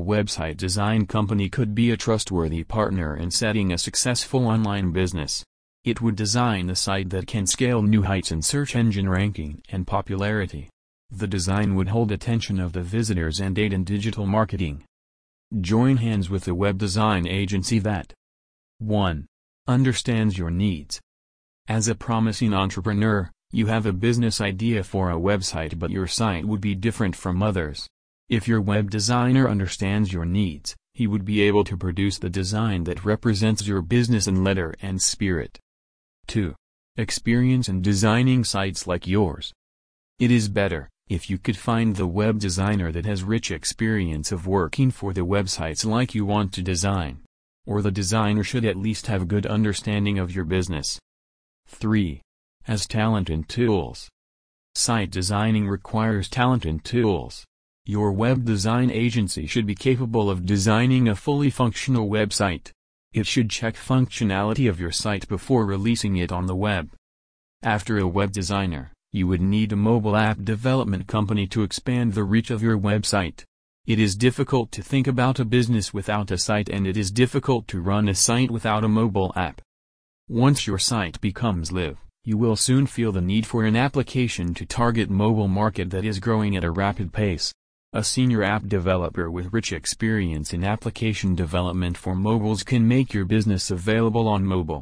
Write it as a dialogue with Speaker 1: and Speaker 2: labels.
Speaker 1: website design company could be a trustworthy partner in setting a successful online business. It would design a site that can scale new heights in search engine ranking and popularity. The design would hold attention of the visitors and aid in digital marketing. Join hands with a web design agency that 1. Understands your needs. As a promising entrepreneur, you have a business idea for a website but your site would be different from others. If your web designer understands your needs, he would be able to produce the design that represents your business in letter and spirit. 2. Experience in designing sites like yours. It is better, if you could find the web designer that has rich experience of working for the websites like you want to design. Or the designer should at least have good understanding of your business. 3. As talent and tools. Site designing requires talent and tools. Your web design agency should be capable of designing a fully functional website. It should check functionality of your site before releasing it on the web. After a web designer, you would need a mobile app development company to expand the reach of your website. It is difficult to think about a business without a site and it is difficult to run a site without a mobile app. Once your site becomes live, you will soon feel the need for an application to target mobile market that is growing at a rapid pace. A senior app developer with rich experience in application development for mobiles can make your business available on mobile.